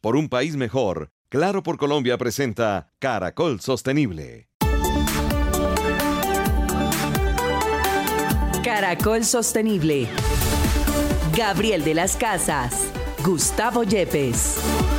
Por un país mejor, Claro por Colombia presenta Caracol Sostenible. Caracol Sostenible. Gabriel de las Casas. Gustavo Yepes.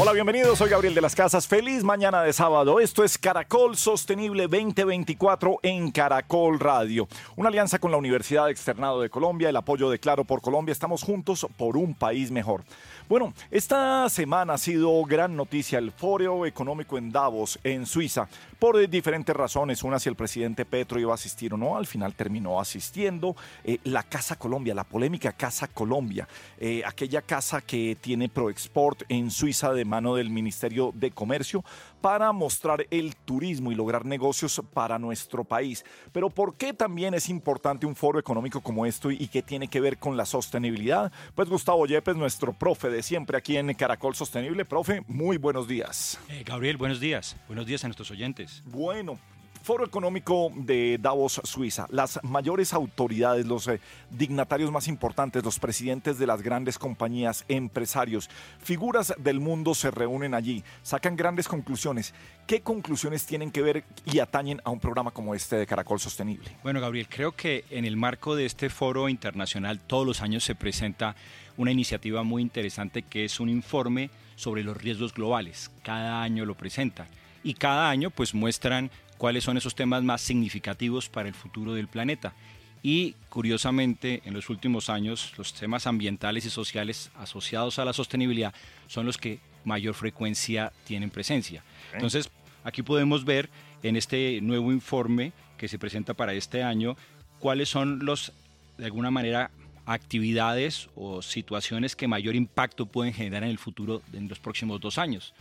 Hola, bienvenidos. Soy Gabriel de las Casas. Feliz mañana de sábado. Esto es Caracol Sostenible 2024 en Caracol Radio. Una alianza con la Universidad Externado de Colombia, el apoyo de Claro por Colombia. Estamos juntos por un país mejor. Bueno, esta semana ha sido gran noticia el Foro Económico en Davos, en Suiza, por diferentes razones. Una, si el presidente Petro iba a asistir o no, al final terminó asistiendo. Eh, la Casa Colombia, la polémica Casa Colombia, eh, aquella casa que tiene ProExport en Suiza de mano del Ministerio de Comercio para mostrar el turismo y lograr negocios para nuestro país. Pero ¿por qué también es importante un foro económico como esto y qué tiene que ver con la sostenibilidad? Pues Gustavo Yepes, nuestro profe de siempre aquí en Caracol Sostenible. Profe, muy buenos días. Eh, Gabriel, buenos días. Buenos días a nuestros oyentes. Bueno, Foro Económico de Davos, Suiza. Las mayores autoridades, los eh, dignatarios más importantes, los presidentes de las grandes compañías, empresarios, figuras del mundo se reúnen allí, sacan grandes conclusiones. ¿Qué conclusiones tienen que ver y atañen a un programa como este de Caracol Sostenible? Bueno, Gabriel, creo que en el marco de este foro internacional todos los años se presenta una iniciativa muy interesante que es un informe sobre los riesgos globales. Cada año lo presentan y cada año pues muestran cuáles son esos temas más significativos para el futuro del planeta. Y curiosamente, en los últimos años, los temas ambientales y sociales asociados a la sostenibilidad son los que mayor frecuencia tienen presencia. Entonces, aquí podemos ver en este nuevo informe que se presenta para este año cuáles son los, de alguna manera, actividades o situaciones que mayor impacto pueden generar en el futuro en los próximos dos años.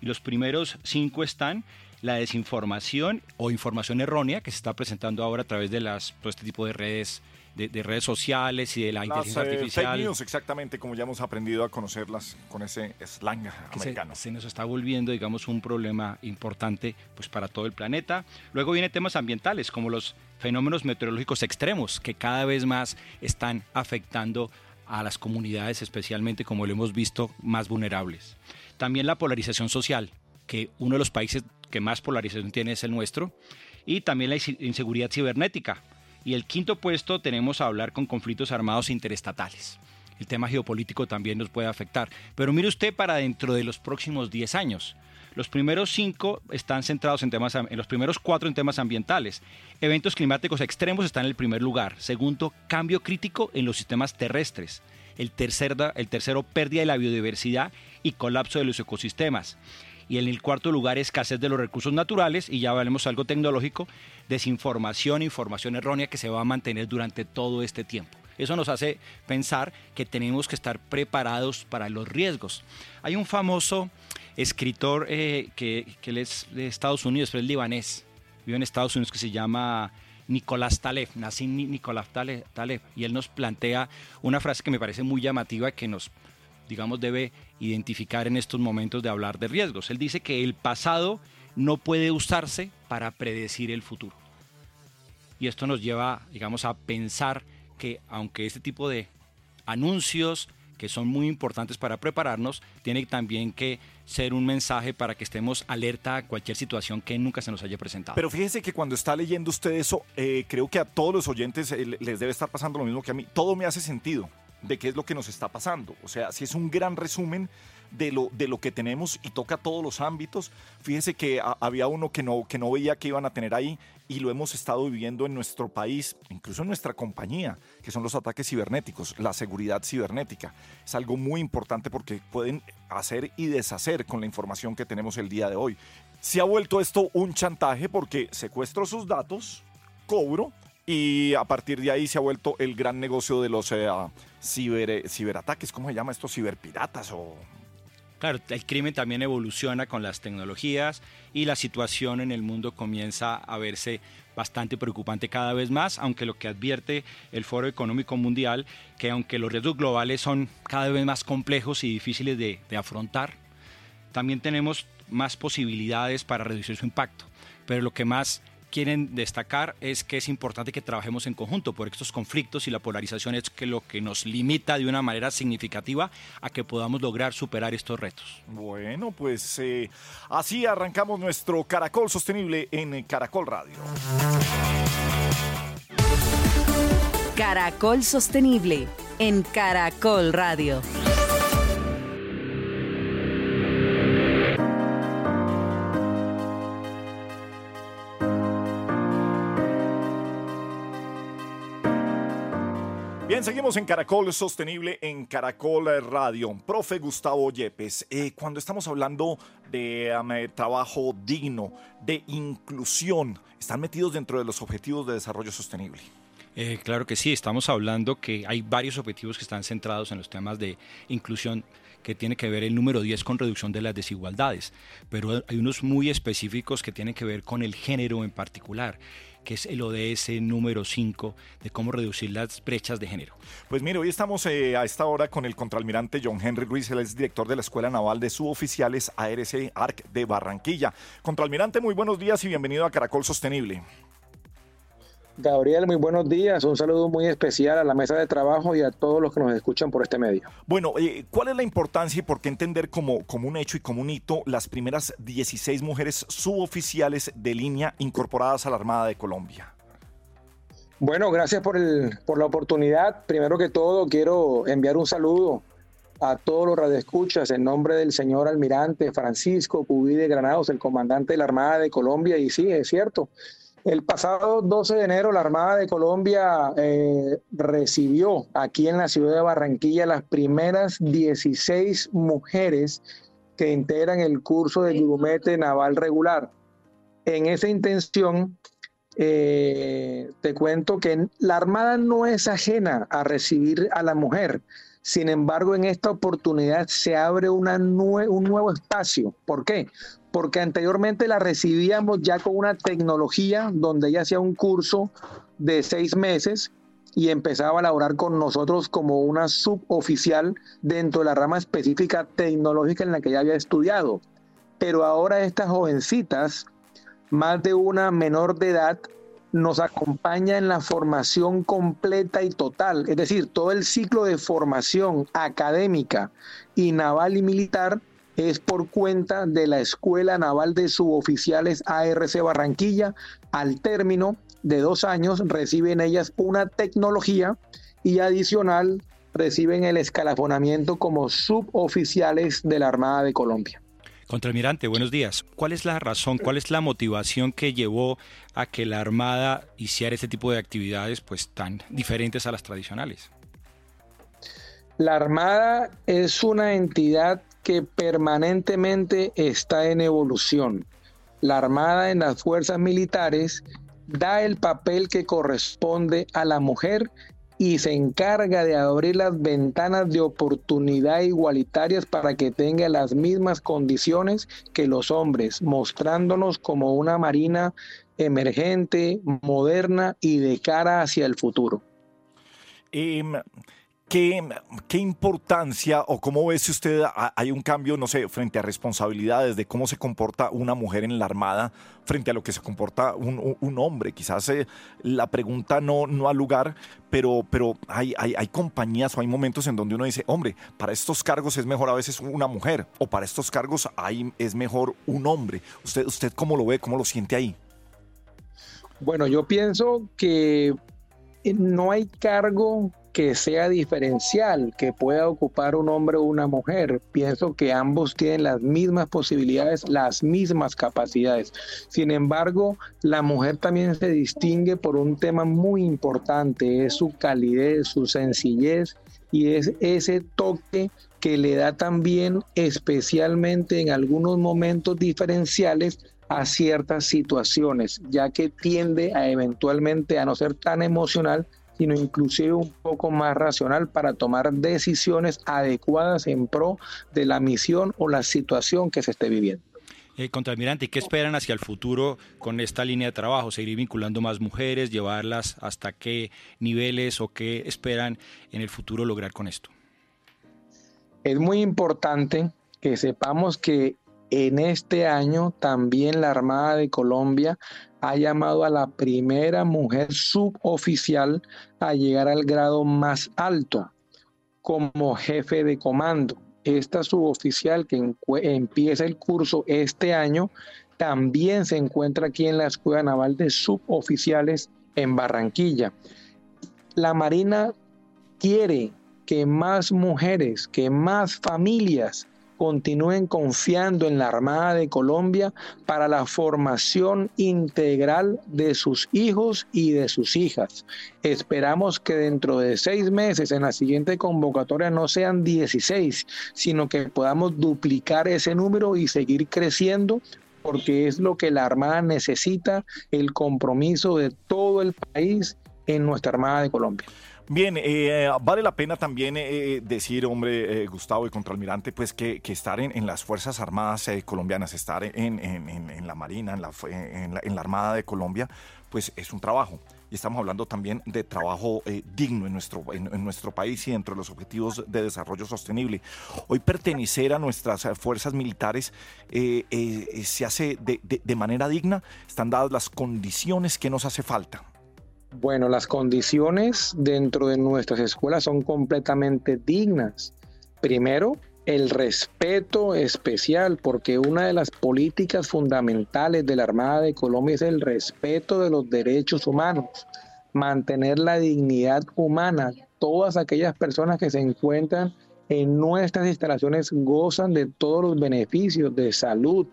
Y los primeros cinco están la desinformación o información errónea que se está presentando ahora a través de las, todo este tipo de redes de, redes sociales y de la inteligencia eh, artificial. Fake news, exactamente, como ya hemos aprendido a conocerlas con ese slang americano. Se, nos está volviendo, digamos, un problema importante pues, para todo el planeta. Luego vienen temas ambientales, como los fenómenos meteorológicos extremos, que cada vez más están afectando a las comunidades, especialmente, como lo hemos visto, más vulnerables. También la polarización social, que uno de los países que más polarización tiene es el nuestro, y también la inseguridad cibernética. Y el quinto puesto tenemos a hablar con conflictos armados interestatales. El tema geopolítico también nos puede afectar. Pero mire usted para dentro de los próximos 10 años. Los primeros cinco están centrados en temas, en los primeros cuatro en temas ambientales. Eventos climáticos extremos están en el primer lugar. Segundo, cambio crítico en los sistemas terrestres. El, tercer, el tercero, pérdida de la biodiversidad y colapso de los ecosistemas y en el cuarto lugar escasez de los recursos naturales y ya veremos algo tecnológico, desinformación, información errónea que se va a mantener durante todo este tiempo. Eso nos hace pensar que tenemos que estar preparados para los riesgos. Hay un famoso escritor eh, que, que es de Estados Unidos, pero es libanés, vive en Estados Unidos, que se llama Nicolás Taleb, nací Nicolás Taleb, Taleb, y él nos plantea una frase que me parece muy llamativa que nos digamos, debe identificar en estos momentos de hablar de riesgos. Él dice que el pasado no puede usarse para predecir el futuro. Y esto nos lleva, digamos, a pensar que aunque este tipo de anuncios que son muy importantes para prepararnos, tiene también que ser un mensaje para que estemos alerta a cualquier situación que nunca se nos haya presentado. Pero fíjese que cuando está leyendo usted eso, eh, creo que a todos los oyentes eh, les debe estar pasando lo mismo que a mí. Todo me hace sentido de qué es lo que nos está pasando. O sea, si es un gran resumen de lo, de lo que tenemos y toca todos los ámbitos. Fíjese que había uno que no, que no veía que iban a tener ahí y lo hemos estado viviendo en nuestro país, incluso en nuestra compañía, que son los ataques cibernéticos, la seguridad cibernética. Es algo muy importante porque pueden hacer y deshacer con la información que tenemos el día de hoy. Se ha vuelto esto un chantaje porque secuestro sus datos, cobro y a partir de ahí se ha vuelto el gran negocio de los eh, ciber, ciberataques. ¿Cómo se llama esto? Ciberpiratas o... Claro, el crimen también evoluciona con las tecnologías y la situación en el mundo comienza a verse bastante preocupante cada vez más, aunque lo que advierte el Foro Económico Mundial, que aunque los riesgos globales son cada vez más complejos y difíciles de, de afrontar, también tenemos más posibilidades para reducir su impacto. Pero lo que más quieren destacar es que es importante que trabajemos en conjunto, porque estos conflictos y la polarización es que lo que nos limita de una manera significativa a que podamos lograr superar estos retos. Bueno, pues eh, así arrancamos nuestro Caracol Sostenible en Caracol Radio. Caracol Sostenible en Caracol Radio. Seguimos en Caracol Sostenible en Caracol Radio. Profe Gustavo Yepes, eh, cuando estamos hablando de um, trabajo digno, de inclusión, ¿están metidos dentro de los objetivos de desarrollo sostenible? Eh, claro que sí, estamos hablando que hay varios objetivos que están centrados en los temas de inclusión que tiene que ver el número 10 con reducción de las desigualdades, pero hay unos muy específicos que tienen que ver con el género en particular que es el ODS número 5 de cómo reducir las brechas de género. Pues mire, hoy estamos eh, a esta hora con el contraalmirante John Henry Ruiz, él es director de la Escuela Naval de Suboficiales ARC ARC de Barranquilla. Contraalmirante, muy buenos días y bienvenido a Caracol Sostenible. Gabriel, muy buenos días. Un saludo muy especial a la mesa de trabajo y a todos los que nos escuchan por este medio. Bueno, eh, ¿cuál es la importancia y por qué entender como, como un hecho y como un hito las primeras 16 mujeres suboficiales de línea incorporadas a la Armada de Colombia? Bueno, gracias por, el, por la oportunidad. Primero que todo, quiero enviar un saludo a todos los radioescuchas en nombre del señor almirante Francisco Cubí de Granados, el comandante de la Armada de Colombia. Y sí, es cierto, el pasado 12 de enero la Armada de Colombia eh, recibió aquí en la ciudad de Barranquilla las primeras 16 mujeres que integran el curso de grumete naval regular. En esa intención, eh, te cuento que la Armada no es ajena a recibir a la mujer. Sin embargo, en esta oportunidad se abre un nuevo espacio. ¿Por qué? Porque anteriormente la recibíamos ya con una tecnología donde ella hacía un curso de seis meses y empezaba a laborar con nosotros como una suboficial dentro de la rama específica tecnológica en la que ella había estudiado. Pero ahora estas jovencitas, más de una menor de edad, nos acompaña en la formación completa y total, es decir, todo el ciclo de formación académica y naval y militar es por cuenta de la Escuela Naval de Suboficiales ARC Barranquilla. Al término de dos años reciben ellas una tecnología y adicional reciben el escalafonamiento como suboficiales de la Armada de Colombia. Contraalmirante, buenos días. ¿Cuál es la razón, cuál es la motivación que llevó a que la Armada hiciera este tipo de actividades pues tan diferentes a las tradicionales? La Armada es una entidad que permanentemente está en evolución. La Armada en las fuerzas militares da el papel que corresponde a la mujer y se encarga de abrir las ventanas de oportunidad igualitarias para que tenga las mismas condiciones que los hombres, mostrándonos como una marina emergente, moderna y de cara hacia el futuro. Em, ¿Qué, ¿Qué, importancia o cómo ve si usted hay un cambio, no sé, frente a responsabilidades de cómo se comporta una mujer en la Armada frente a lo que se comporta un, un hombre? Quizás eh, la pregunta no, no al lugar, pero, pero hay, hay, hay, compañías o hay momentos en donde uno dice, hombre, para estos cargos es mejor a veces una mujer o para estos cargos hay, es mejor un hombre. ¿Usted, ¿Usted cómo lo ve, cómo lo siente ahí? Bueno, yo pienso que no hay cargo que sea diferencial, que pueda ocupar un hombre o una mujer. Pienso que ambos tienen las mismas posibilidades, las mismas capacidades. Sin embargo, la mujer también se distingue por un tema muy importante, es su calidez, su sencillez y es ese toque que le da también especialmente en algunos momentos diferenciales a ciertas situaciones, ya que tiende a eventualmente a no ser tan emocional, sino inclusive un poco más racional para tomar decisiones adecuadas en pro de la misión o la situación que se esté viviendo. Eh, contraalmirante, ¿qué esperan hacia el futuro con esta línea de trabajo? ¿Seguir vinculando más mujeres? ¿Llevarlas hasta qué niveles o qué esperan en el futuro lograr con esto? Es muy importante que sepamos que en este año también la Armada de Colombia ha llamado a la primera mujer suboficial a llegar al grado más alto como jefe de comando. Esta suboficial que empieza el curso este año también se encuentra aquí en la Escuela Naval de Suboficiales en Barranquilla. La Marina quiere que más mujeres, que más familias continúen confiando en la Armada de Colombia para la formación integral de sus hijos y de sus hijas. Esperamos que dentro de seis meses en la siguiente convocatoria no sean 16, sino que podamos duplicar ese número y seguir creciendo porque es lo que la Armada necesita, el compromiso de todo el país en nuestra Armada de Colombia. Bien, eh, vale la pena también eh, decir, hombre, eh, Gustavo y contraalmirante, pues que, estar en, las Fuerzas Armadas colombianas, estar en, la Marina, en la, Armada de Colombia, pues es un trabajo. Y estamos hablando también de trabajo digno en nuestro, en, nuestro país y dentro de los objetivos de desarrollo sostenible. Hoy pertenecer a nuestras fuerzas militares se hace de, de manera digna, están dadas las condiciones que nos hace falta. Bueno, las condiciones dentro de nuestras escuelas son completamente dignas. Primero, el respeto especial, porque una de las políticas fundamentales de la Armada de Colombia es el respeto de los derechos humanos, mantener la dignidad humana. Todas aquellas personas que se encuentran en nuestras instalaciones gozan de todos los beneficios de salud,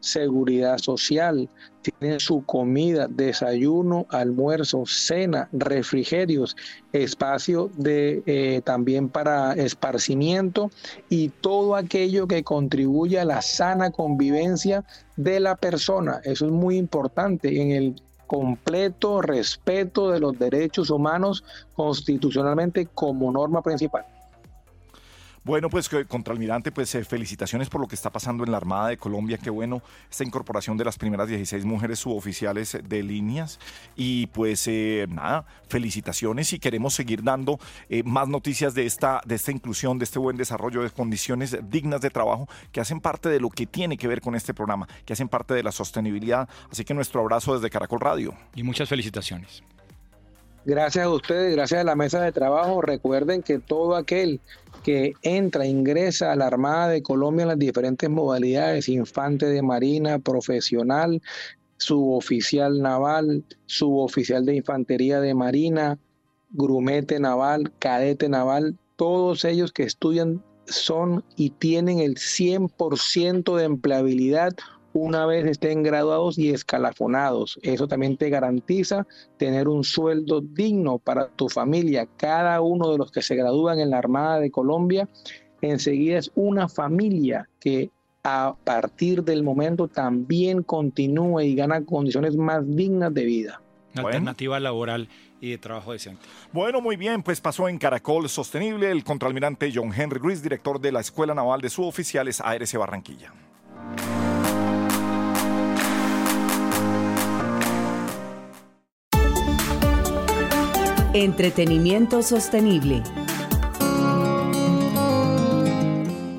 seguridad social, tienen su comida, desayuno, almuerzo, cena, refrigerios, espacio de eh, también para esparcimiento y todo aquello que contribuye a la sana convivencia de la persona. Eso es muy importante en el completo respeto de los derechos humanos constitucionalmente como norma principal. Bueno, pues contraalmirante, pues eh, felicitaciones por lo que está pasando en la Armada de Colombia. Qué bueno esta incorporación de las primeras 16 mujeres suboficiales de líneas. Y pues eh, nada, felicitaciones y queremos seguir dando eh, más noticias de esta, de esta inclusión, de este buen desarrollo de condiciones dignas de trabajo que hacen parte de lo que tiene que ver con este programa, que hacen parte de la sostenibilidad. Así que nuestro abrazo desde Caracol Radio. Y muchas felicitaciones. Gracias a ustedes, gracias a la mesa de trabajo. Recuerden que todo aquel que entra, ingresa a la Armada de Colombia en las diferentes modalidades, infante de marina, profesional, suboficial naval, suboficial de infantería de marina, grumete naval, cadete naval, todos ellos que estudian son y tienen el 100% de empleabilidad una vez estén graduados y escalafonados. Eso también te garantiza tener un sueldo digno para tu familia. Cada uno de los que se gradúan en la Armada de Colombia enseguida es una familia que a partir del momento también continúa y gana condiciones más dignas de vida. alternativa laboral y de trabajo decente. Bueno, muy bien, pues pasó en Caracol Sostenible el contraalmirante John Henry Ruiz, director de la Escuela Naval de Suboficiales ARC Barranquilla. Entretenimiento sostenible.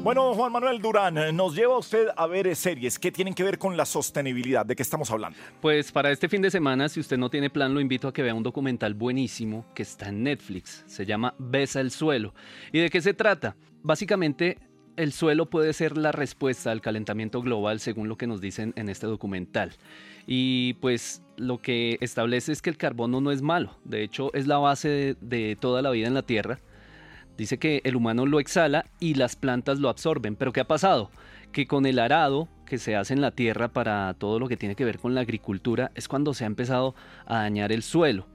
Bueno, Juan Manuel Durán, nos lleva usted a ver series que tienen que ver con la sostenibilidad. ¿De qué estamos hablando? Pues para este fin de semana, si usted no tiene plan, lo invito a que vea un documental buenísimo que está en Netflix. Se llama Besa el suelo. ¿Y de qué se trata? Básicamente el suelo puede ser la respuesta al calentamiento global según lo que nos dicen en este documental. Y pues lo que establece es que el carbono no es malo, de hecho es la base de, toda la vida en la Tierra. Dice que el humano lo exhala y las plantas lo absorben, pero ¿qué ha pasado? Que con el arado que se hace en la tierra para todo lo que tiene que ver con la agricultura es cuando se ha empezado a dañar el suelo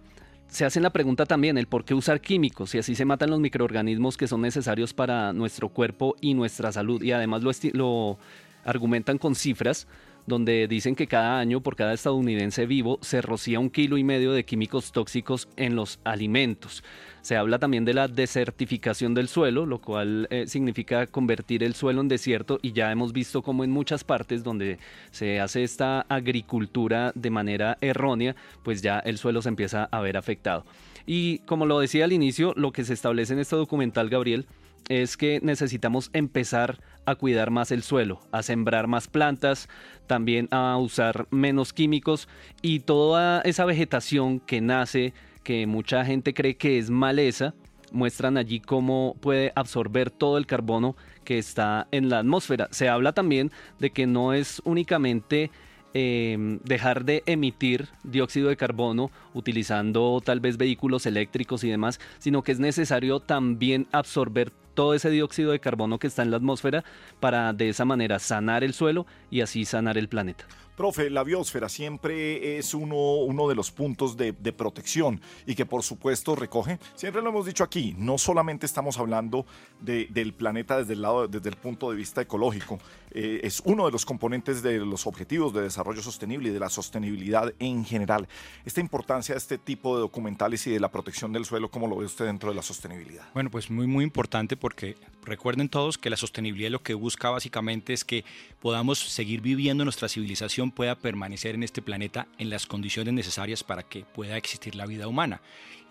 se hacen la pregunta también el por qué usar químicos y así se matan los microorganismos que son necesarios para nuestro cuerpo y nuestra salud y además lo argumentan con cifras donde dicen que cada año por cada estadounidense vivo se rocía un kilo y medio de químicos tóxicos en los alimentos. Se habla también de la desertificación del suelo, lo cual eh, significa convertir el suelo en desierto y ya hemos visto como en muchas partes donde se hace esta agricultura de manera errónea, pues ya el suelo se empieza a ver afectado. Y como lo decía al inicio, lo que se establece en este documental, Gabriel, es que necesitamos empezar a cuidar más el suelo, a sembrar más plantas, también a usar menos químicos y toda esa vegetación que nace, que mucha gente cree que es maleza, muestran allí cómo puede absorber todo el carbono que está en la atmósfera. Se habla también de que no es únicamente em, dejar de emitir dióxido de carbono utilizando tal vez vehículos eléctricos y demás, sino que es necesario también absorber todo ese dióxido de carbono que está en la atmósfera para de esa manera sanar el suelo y así sanar el planeta. Profe, la biosfera siempre es uno, uno de los puntos de, protección y que por supuesto recoge, siempre lo hemos dicho aquí, no solamente estamos hablando del planeta desde el, lado, desde el punto de vista ecológico, eh, es uno de los componentes de los objetivos de desarrollo sostenible y de la sostenibilidad en general. Esta importancia de este tipo de documentales y de la protección del suelo, ¿cómo lo ve usted dentro de la sostenibilidad? Bueno, pues muy, muy importante porque recuerden todos que la sostenibilidad lo que busca básicamente es que podamos seguir viviendo nuestra civilización pueda permanecer en este planeta en las condiciones necesarias para que pueda existir la vida humana.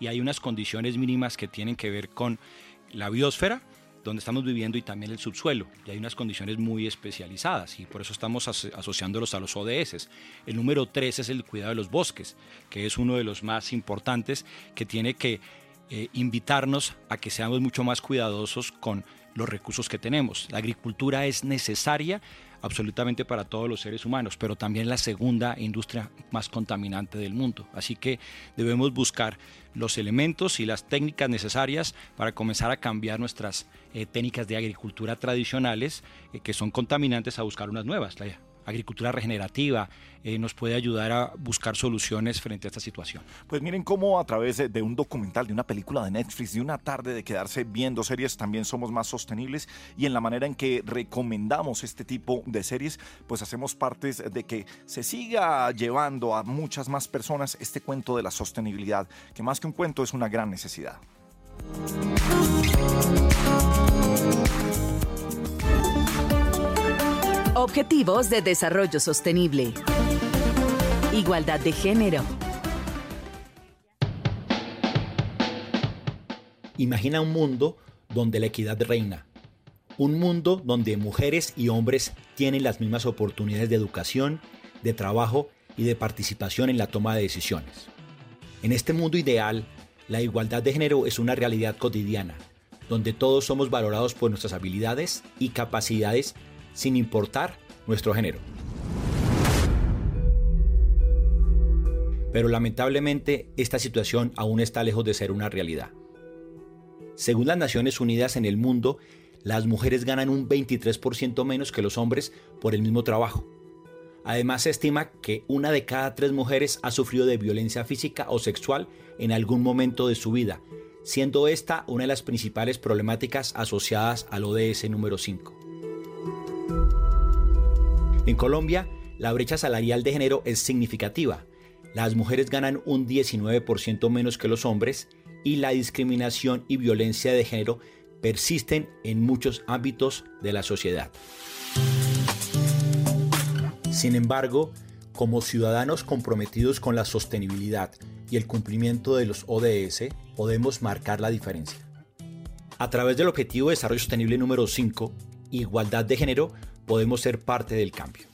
Y hay unas condiciones mínimas que tienen que ver con la biosfera, donde estamos viviendo y también el subsuelo. Y hay unas condiciones muy especializadas y por eso estamos asociándolos a los ODS. El número 3 es el cuidado de los bosques, que es uno de los más importantes que tiene que eh, invitarnos a que seamos mucho más cuidadosos con los recursos que tenemos. La agricultura es necesaria absolutamente para todos los seres humanos, pero también la segunda industria más contaminante del mundo. Así que debemos buscar los elementos y las técnicas necesarias para comenzar a cambiar nuestras eh, técnicas de agricultura tradicionales eh, que son contaminantes a buscar unas nuevas agricultura regenerativa, eh, nos puede ayudar a buscar soluciones frente a esta situación. Pues miren cómo a través de, un documental, de una película de Netflix, de una tarde de quedarse viendo series, también somos más sostenibles y en la manera en que recomendamos este tipo de series, pues hacemos partes de que se siga llevando a muchas más personas este cuento de la sostenibilidad, que más que un cuento es una gran necesidad. Objetivos de Desarrollo Sostenible. Igualdad de género. Imagina un mundo donde la equidad reina. Un mundo donde mujeres y hombres tienen las mismas oportunidades de educación, de trabajo y de participación en la toma de decisiones. En este mundo ideal, la igualdad de género es una realidad cotidiana, donde todos somos valorados por nuestras habilidades y capacidades sin importar nuestro género. Pero lamentablemente esta situación aún está lejos de ser una realidad. Según las Naciones Unidas en el mundo, las mujeres ganan un 23% menos que los hombres por el mismo trabajo. Además se estima que una de cada tres mujeres ha sufrido de violencia física o sexual en algún momento de su vida, siendo esta una de las principales problemáticas asociadas al ODS número 5. En Colombia, la brecha salarial de género es significativa. Las mujeres ganan un 19% menos que los hombres y la discriminación y violencia de género persisten en muchos ámbitos de la sociedad. Sin embargo, como ciudadanos comprometidos con la sostenibilidad y el cumplimiento de los ODS, podemos marcar la diferencia. A través del Objetivo de Desarrollo Sostenible número 5, Igualdad de Género, podemos ser parte del cambio.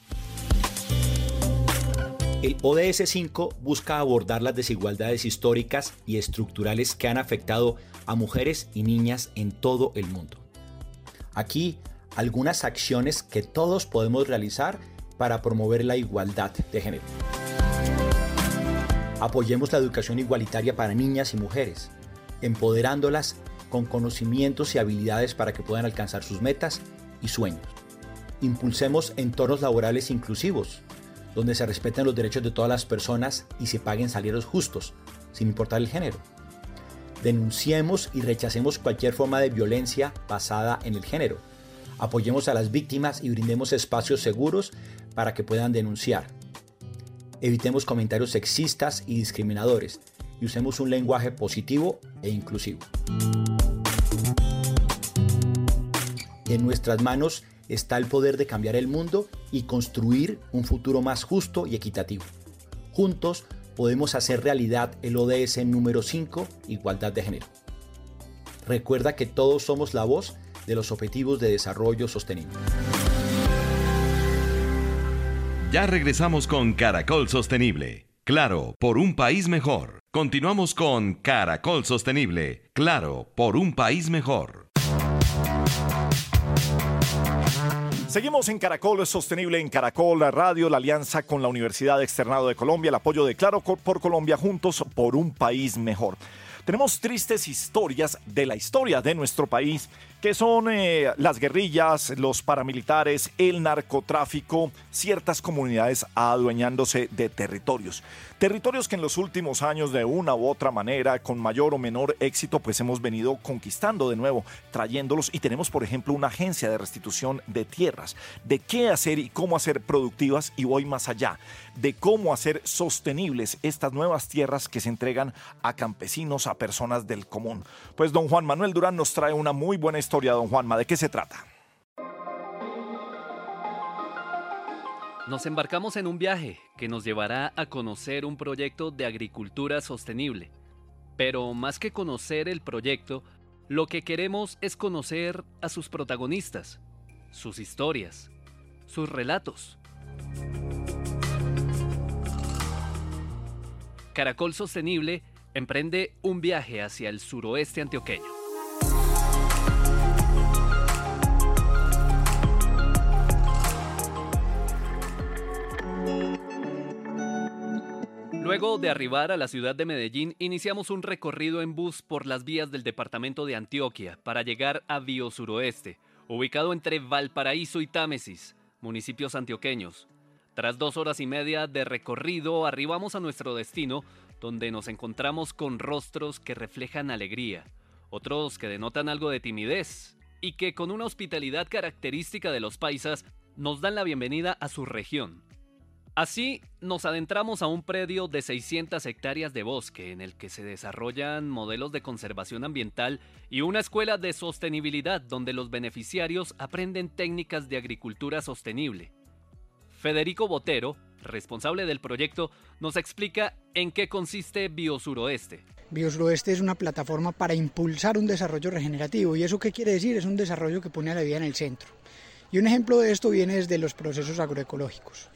El ODS 5 busca abordar las desigualdades históricas y estructurales que han afectado a mujeres y niñas en todo el mundo. Aquí algunas acciones que todos podemos realizar para promover la igualdad de género. Apoyemos la educación igualitaria para niñas y mujeres, empoderándolas con conocimientos y habilidades para que puedan alcanzar sus metas y sueños impulsemos entornos laborales inclusivos, donde se respeten los derechos de todas las personas y se paguen salarios justos, sin importar el género. Denunciemos y rechacemos cualquier forma de violencia basada en el género. Apoyemos a las víctimas y brindemos espacios seguros para que puedan denunciar. Evitemos comentarios sexistas y discriminadores y usemos un lenguaje positivo e inclusivo. En nuestras manos está el poder de cambiar el mundo y construir un futuro más justo y equitativo. Juntos podemos hacer realidad el ODS número 5, igualdad de género. Recuerda que todos somos la voz de los Objetivos de Desarrollo Sostenible. Ya regresamos con Caracol Sostenible. Claro, por un país mejor. Continuamos con Caracol Sostenible. Claro, por un país mejor. Seguimos en Caracol Sostenible, en Caracol Radio, la alianza con la Universidad Externado de Colombia, el apoyo de Claro por Colombia, juntos por un país mejor. Tenemos tristes historias de la historia de nuestro país, que son eh, las guerrillas, los paramilitares, el narcotráfico, ciertas comunidades adueñándose de territorios. Territorios que en los últimos años de una u otra manera, con mayor o menor éxito, pues hemos venido conquistando de nuevo, trayéndolos y tenemos, por ejemplo, una agencia de restitución de tierras, de qué hacer y cómo hacer productivas y voy más allá, de cómo hacer sostenibles estas nuevas tierras que se entregan a campesinos, a personas del común. Pues don Juan Manuel Durán nos trae una muy buena don Juanma, ¿de qué se trata? Nos embarcamos en un viaje que nos llevará a conocer un proyecto de agricultura sostenible. Pero más que conocer el proyecto, lo que queremos es conocer a sus protagonistas, sus historias, sus relatos. Caracol Sostenible emprende un viaje hacia el suroeste antioqueño. Luego de arribar a la ciudad de Medellín, iniciamos un recorrido en bus por las vías del departamento de Antioquia para llegar a Biosuroeste, ubicado entre Valparaíso y Támesis, municipios antioqueños. Tras dos horas y media de recorrido, arribamos a nuestro destino, donde nos encontramos con rostros que reflejan alegría, otros que denotan algo de timidez, y que con una hospitalidad característica de los paisas nos dan la bienvenida a su región, Así, nos adentramos a un predio de 600 hectáreas de bosque en el que se desarrollan modelos de conservación ambiental y una escuela de sostenibilidad donde los beneficiarios aprenden técnicas de agricultura sostenible. Federico Botero, responsable del proyecto, nos explica en qué consiste Biosuroeste. Biosuroeste es una plataforma para impulsar un desarrollo regenerativo y eso qué quiere decir? Es un desarrollo que pone a la vida en el centro. Y un ejemplo de esto viene desde los procesos agroecológicos.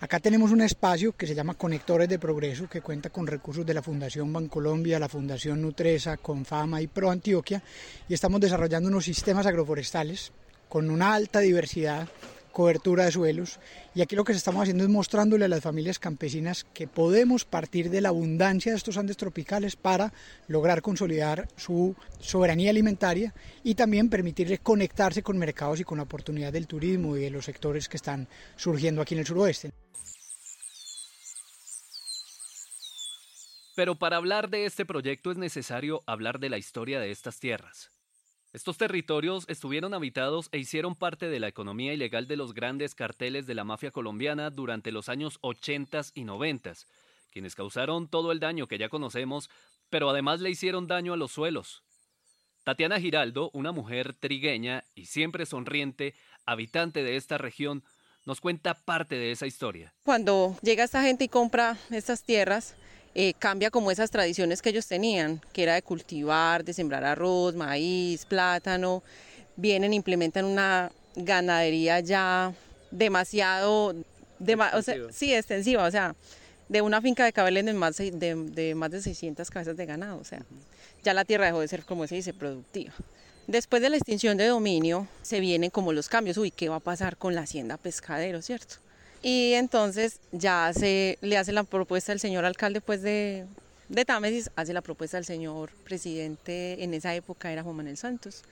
Acá tenemos un espacio que se llama Conectores de Progreso, que cuenta con recursos de la Fundación Bancolombia, la Fundación Nutresa, Confama y Pro Antioquia, y estamos desarrollando unos sistemas agroforestales con una alta diversidad cobertura de suelos. Y aquí lo que estamos haciendo es mostrándole a las familias campesinas que podemos partir de la abundancia de estos Andes tropicales para lograr consolidar su soberanía alimentaria y también permitirles conectarse con mercados y con la oportunidad del turismo y de los sectores que están surgiendo aquí en el suroeste. Pero para hablar de este proyecto es necesario hablar de la historia de estas tierras. Estos territorios estuvieron habitados e hicieron parte de la economía ilegal de los grandes carteles de la mafia colombiana durante los años 80 y 90, quienes causaron todo el daño que ya conocemos, pero además le hicieron daño a los suelos. Tatiana Giraldo, una mujer trigueña y siempre sonriente, habitante de esta región, nos cuenta parte de esa historia. Cuando llega esta gente y compra estas tierras, eh, cambia como esas tradiciones que ellos tenían, que era de cultivar, de sembrar arroz, maíz, plátano, vienen, implementan una ganadería ya demasiado, o sea, sí, extensiva, o sea, de una finca de cabeles de más de, de más de 600 cabezas de ganado, o sea, ya la tierra dejó de ser, como se dice, productiva. Después de la extinción de dominio, se vienen como los cambios, uy, ¿qué va a pasar con la hacienda pescadero, cierto? Y entonces ya se le hace la propuesta al señor alcalde pues de, de Támesis, hace la propuesta al señor presidente, en esa época era Juan Manuel Santos,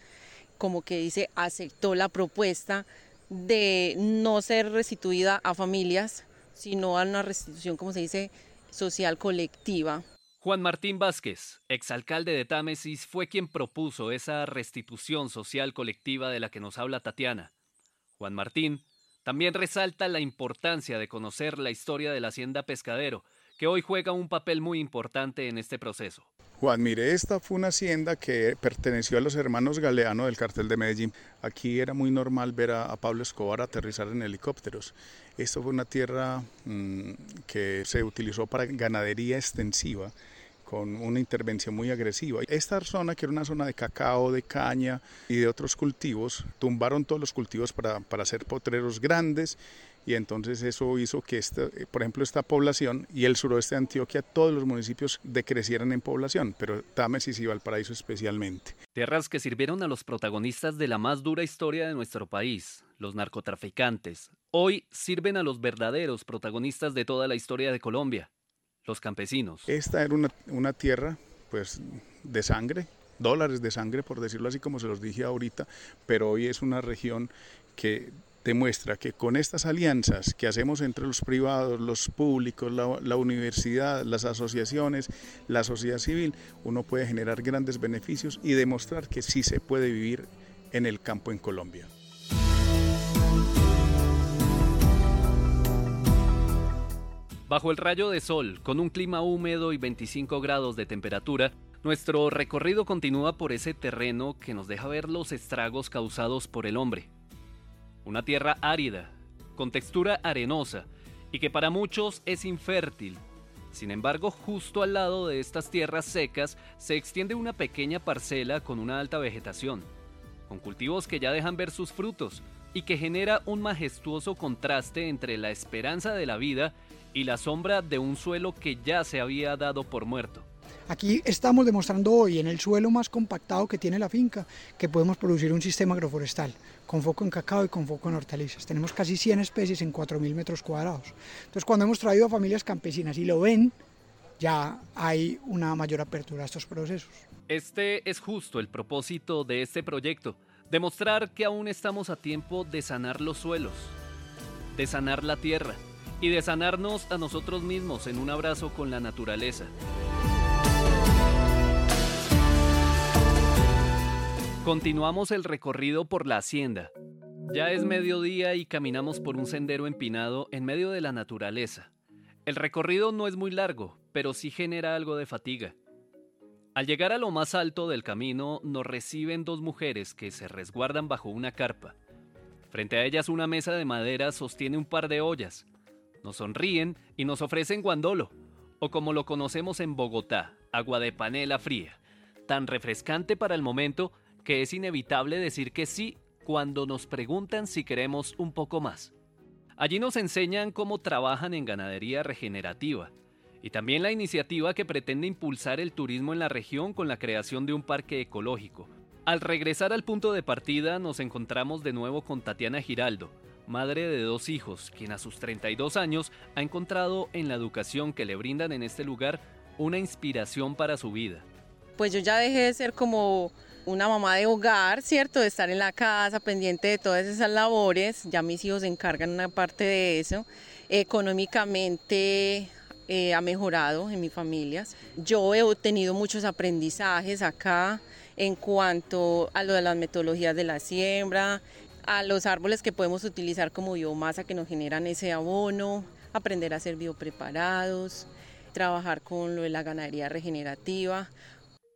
como que dice, aceptó la propuesta de no ser restituida a familias, sino a una restitución, como se dice, social colectiva. Juan Martín Vázquez, exalcalde de Támesis, fue quien propuso esa restitución social colectiva de la que nos habla Tatiana. Juan Martín también resalta la importancia de conocer la historia de la hacienda Pescadero, que hoy juega un papel muy importante en este proceso. Juan, mire, esta fue una hacienda que perteneció a los hermanos Galeano del cartel de Medellín. Aquí era muy normal ver a, Pablo Escobar aterrizar en helicópteros. Esto fue una tierra mm, que se utilizó para ganadería extensiva con una intervención muy agresiva. Esta zona, que era una zona de cacao, de caña y de otros cultivos, tumbaron todos los cultivos para, para hacer potreros grandes y entonces eso hizo que, esta, por ejemplo, esta población y el suroeste de Antioquia, todos los municipios decrecieran en población, pero Támesis y Valparaíso especialmente. Tierras que sirvieron a los protagonistas de la más dura historia de nuestro país, los narcotraficantes, hoy sirven a los verdaderos protagonistas de toda la historia de Colombia, los campesinos. Esta era una, una tierra pues de sangre, dólares de sangre por decirlo así como se los dije ahorita, pero hoy es una región que demuestra que con estas alianzas que hacemos entre los privados, los públicos, la, la, universidad, las asociaciones, la sociedad civil, uno puede generar grandes beneficios y demostrar que sí se puede vivir en el campo en Colombia. Bajo el rayo de sol, con un clima húmedo y 25 grados de temperatura, nuestro recorrido continúa por ese terreno que nos deja ver los estragos causados por el hombre. Una tierra árida, con textura arenosa y que para muchos es infértil. Sin embargo, justo al lado de estas tierras secas se extiende una pequeña parcela con una alta vegetación, con cultivos que ya dejan ver sus frutos y que genera un majestuoso contraste entre la esperanza de la vida y la sombra de un suelo que ya se había dado por muerto. Aquí estamos demostrando hoy, en el suelo más compactado que tiene la finca, que podemos producir un sistema agroforestal, con foco en cacao y con foco en hortalizas. Tenemos casi 100 especies en 4.000 metros cuadrados. Entonces, cuando hemos traído a familias campesinas y lo ven, ya hay una mayor apertura a estos procesos. Este es justo el propósito de este proyecto, demostrar que aún estamos a tiempo de sanar los suelos, de sanar la tierra, y de sanarnos a nosotros mismos en un abrazo con la naturaleza. Continuamos el recorrido por la hacienda. Ya es mediodía y caminamos por un sendero empinado en medio de la naturaleza. El recorrido no es muy largo, pero sí genera algo de fatiga. Al llegar a lo más alto del camino, nos reciben dos mujeres que se resguardan bajo una carpa. Frente a ellas una mesa de madera sostiene un par de ollas nos sonríen y nos ofrecen guandolo, o como lo conocemos en Bogotá, agua de panela fría, tan refrescante para el momento que es inevitable decir que sí cuando nos preguntan si queremos un poco más. Allí nos enseñan cómo trabajan en ganadería regenerativa y también la iniciativa que pretende impulsar el turismo en la región con la creación de un parque ecológico. Al regresar al punto de partida nos encontramos de nuevo con Tatiana Giraldo, madre de dos hijos, quien a sus 32 años ha encontrado en la educación que le brindan en este lugar una inspiración para su vida. Pues yo ya dejé de ser como una mamá de hogar, ¿cierto? De estar en la casa pendiente de todas esas labores. Ya mis hijos se encargan una parte de eso. Económicamente eh, ha mejorado en mi familia. Yo he obtenido muchos aprendizajes acá en cuanto a lo de las metodologías de la siembra, a los árboles que podemos utilizar como biomasa que nos generan ese abono, aprender a ser biopreparados, trabajar con lo de la ganadería regenerativa.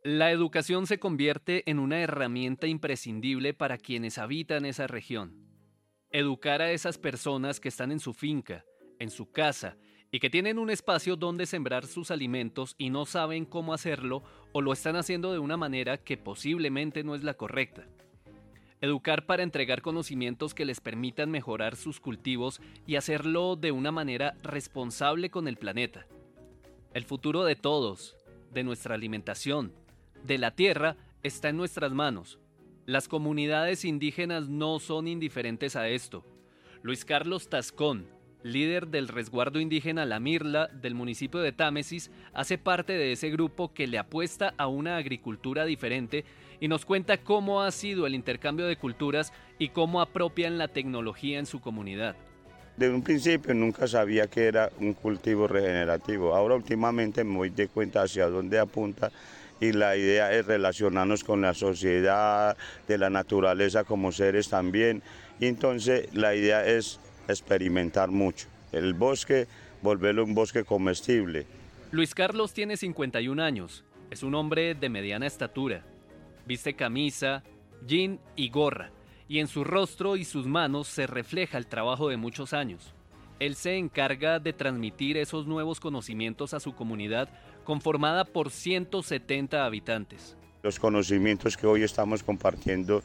La educación se convierte en una herramienta imprescindible para quienes habitan esa región. Educar a esas personas que están en su finca, en su casa, y que tienen un espacio donde sembrar sus alimentos y no saben cómo hacerlo o lo están haciendo de una manera que posiblemente no es la correcta. Educar para entregar conocimientos que les permitan mejorar sus cultivos y hacerlo de una manera responsable con el planeta. El futuro de todos, de nuestra alimentación, de la tierra, está en nuestras manos. Las comunidades indígenas no son indiferentes a esto. Luis Carlos Tascón, líder del resguardo indígena La Mirla del municipio de Támesis, hace parte de ese grupo que le apuesta a una agricultura diferente y nos cuenta cómo ha sido el intercambio de culturas y cómo apropian la tecnología en su comunidad. De un principio nunca sabía que era un cultivo regenerativo. Ahora últimamente me doy cuenta hacia dónde apunta y la idea es relacionarnos con la sociedad, de la naturaleza como seres también. Entonces la idea es experimentar mucho. El bosque, volverlo un bosque comestible. Luis Carlos tiene 51 años. Es un hombre de mediana estatura. Viste camisa, jean y gorra, y en su rostro y sus manos se refleja el trabajo de muchos años. Él se encarga de transmitir esos nuevos conocimientos a su comunidad conformada por 170 habitantes. Los conocimientos que hoy estamos compartiendo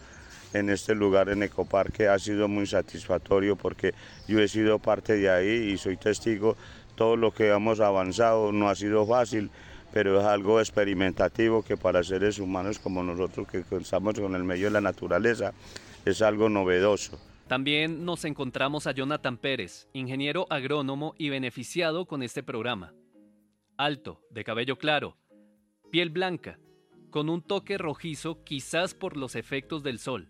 en este lugar en Ecoparque ha sido muy satisfactorio porque yo he sido parte de ahí y soy testigo. Todo lo que hemos avanzado no ha sido fácil, pero es algo experimentativo que para seres humanos como nosotros que estamos con el medio de la naturaleza es algo novedoso. También nos encontramos a Jonathan Pérez, ingeniero agrónomo y beneficiado con este programa. Alto, de cabello claro, piel blanca, con un toque rojizo quizás por los efectos del sol,